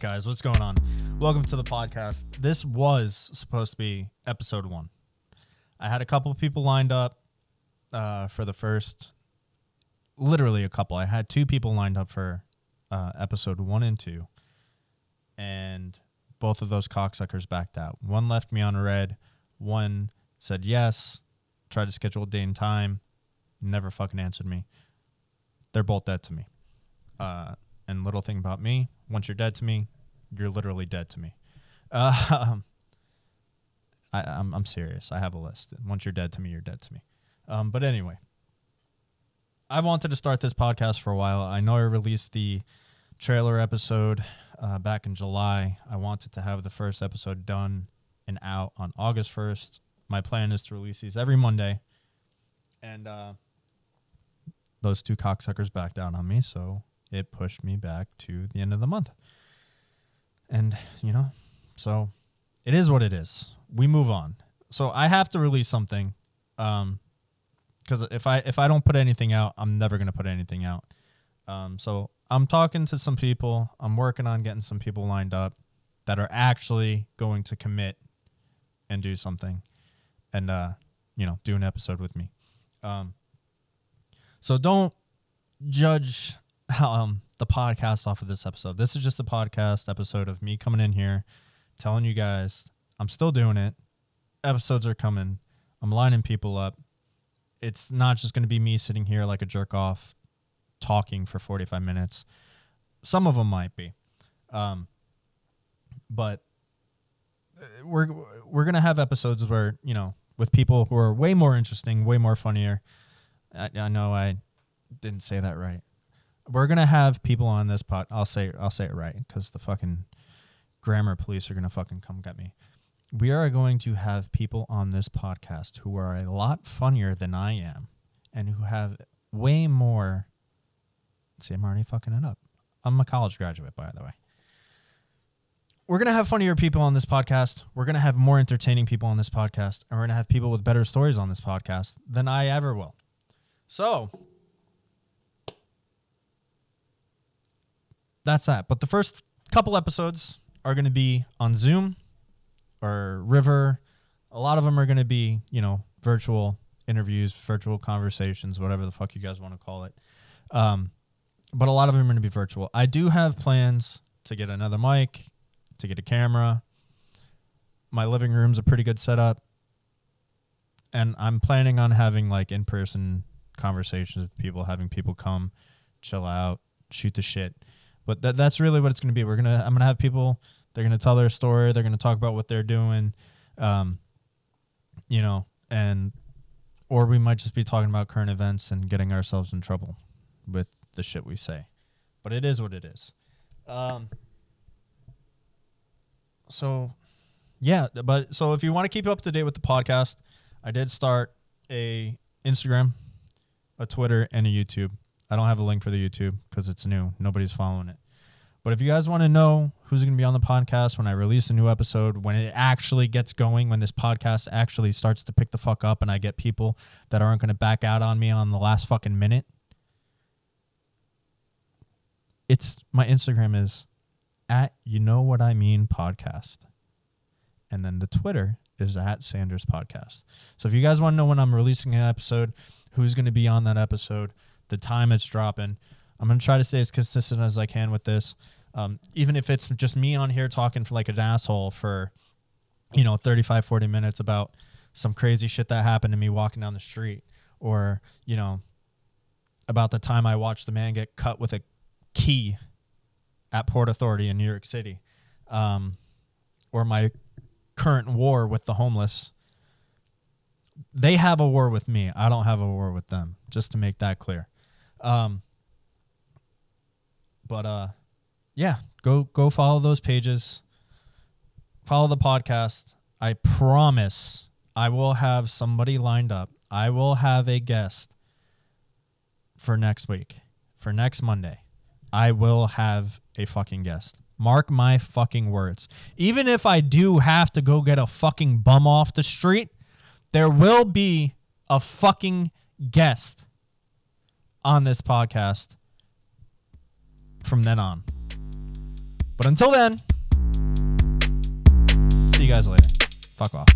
guys? What's going on? Welcome to the podcast. This was supposed to be episode one. I had a couple of people lined up uh, for the first, literally a couple. I had two people lined up for uh, episode one and two, and both of those cocksuckers backed out. One left me on red. One said yes, tried to schedule a day and time, never fucking answered me. They're both dead to me. Uh, and little thing about me, once you're dead to me, you're literally dead to me. Uh, I, I'm, I'm serious. I have a list. Once you're dead to me, you're dead to me. Um, but anyway, I've wanted to start this podcast for a while. I know I released the trailer episode uh, back in July. I wanted to have the first episode done and out on August 1st. My plan is to release these every Monday. And uh, those two cocksuckers backed out on me, so it pushed me back to the end of the month. And, you know, so it is what it is. We move on. So I have to release something. Um, because if I if I don't put anything out, I'm never gonna put anything out. Um, so I'm talking to some people. I'm working on getting some people lined up that are actually going to commit and do something, and uh, you know, do an episode with me. Um, so don't judge um, the podcast off of this episode. This is just a podcast episode of me coming in here, telling you guys I'm still doing it. Episodes are coming. I'm lining people up. It's not just going to be me sitting here like a jerk off talking for 45 minutes. Some of them might be. Um, but uh, we're we're going to have episodes where, you know, with people who are way more interesting, way more funnier. I, I know I didn't say that right we're gonna have people on this pod. I'll say I'll say it right because the fucking grammar police are gonna fucking come get me. We are going to have people on this podcast who are a lot funnier than I am, and who have way more. See, I'm already fucking it up. I'm a college graduate, by the way. We're gonna have funnier people on this podcast. We're gonna have more entertaining people on this podcast, and we're gonna have people with better stories on this podcast than I ever will. So that's that. But the first couple episodes are going to be on Zoom or River. A lot of them are going to be, you know, virtual interviews, virtual conversations, whatever the fuck you guys want to call it. Um, but a lot of them are going to be virtual. I do have plans to get another mic, to get a camera. My living room's a pretty good setup. And I'm planning on having like in person conversations with people, having people come, chill out, shoot the shit. But that that's really what it's going to be. We're gonna I'm gonna have people. They're gonna tell their story. They're gonna talk about what they're doing. Um, you know, and or we might just be talking about current events and getting ourselves in trouble with the shit we say. But it is what it is. Um, so yeah, but so if you want to keep up to date with the podcast, I did start a Instagram, a Twitter, and a YouTube. I don't have a link for the YouTube because it's new. Nobody's following it. But if you guys want to know who's going to be on the podcast when I release a new episode, when it actually gets going, when this podcast actually starts to pick the fuck up and I get people that aren't going to back out on me on the last fucking minute, it's my Instagram is at you know what I mean podcast. And then the Twitter is at Sanders Podcast. So if you guys want to know when I'm releasing an episode, who's going to be on that episode, the time it's dropping. I'm gonna try to stay as consistent as I can with this. Um, even if it's just me on here talking for like an asshole for, you know, 35, 40 minutes about some crazy shit that happened to me walking down the street, or you know, about the time I watched the man get cut with a key at Port Authority in New York City, um, or my current war with the homeless. They have a war with me. I don't have a war with them. Just to make that clear. Um, but uh, yeah, go go follow those pages. Follow the podcast. I promise I will have somebody lined up. I will have a guest for next week, for next Monday. I will have a fucking guest. Mark my fucking words. Even if I do have to go get a fucking bum off the street, there will be a fucking guest on this podcast from then on. But until then, see you guys later. Fuck off.